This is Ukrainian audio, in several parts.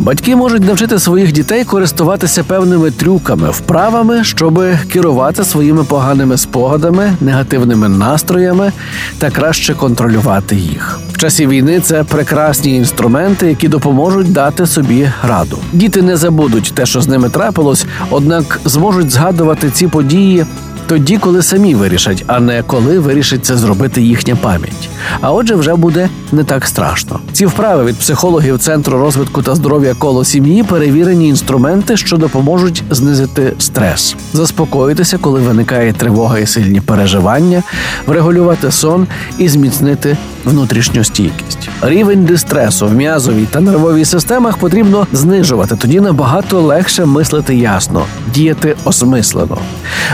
Батьки можуть навчити своїх дітей користуватися певними трюками, вправами, щоб керувати своїми поганими спогадами, негативними настроями та краще контролювати їх. В часі війни це прекрасні інструменти, які допоможуть дати собі раду. Діти не забудуть те, що з ними трапилось, однак зможуть згадувати ці події тоді, коли самі вирішать, а не коли вирішить це зробити їхня пам'ять. А отже, вже буде не так страшно. Ці вправи від психологів Центру розвитку та здоров'я коло сім'ї перевірені інструменти, що допоможуть знизити стрес, заспокоїтися, коли виникає тривога і сильні переживання, врегулювати сон і зміцнити внутрішню стійкість. Рівень дистресу в м'язовій та нервовій системах потрібно знижувати. Тоді набагато легше мислити ясно, діяти осмислено.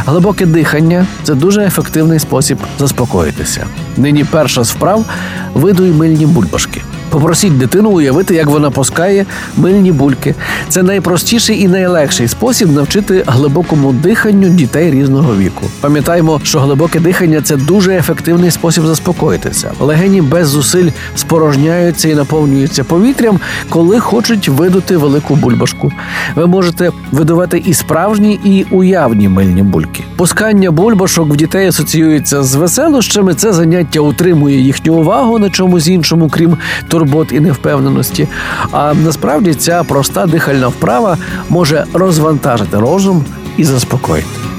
Глибоке дихання це дуже ефективний спосіб заспокоїтися. Нині перша з вправ видуй мильні бульбашки. Попросіть дитину уявити, як вона пускає мильні бульки. Це найпростіший і найлегший спосіб навчити глибокому диханню дітей різного віку. Пам'ятаємо, що глибоке дихання це дуже ефективний спосіб заспокоїтися. Легені без зусиль спорожняються і наповнюються повітрям, коли хочуть видути велику бульбашку. Ви можете видувати і справжні, і уявні мильні бульки. Пускання бульбашок в дітей асоціюється з веселощами. Це заняття утримує їхню увагу на чомусь іншому, крім турбот і невпевненості. А насправді ця проста дихальна вправа може розвантажити розум і заспокоїти.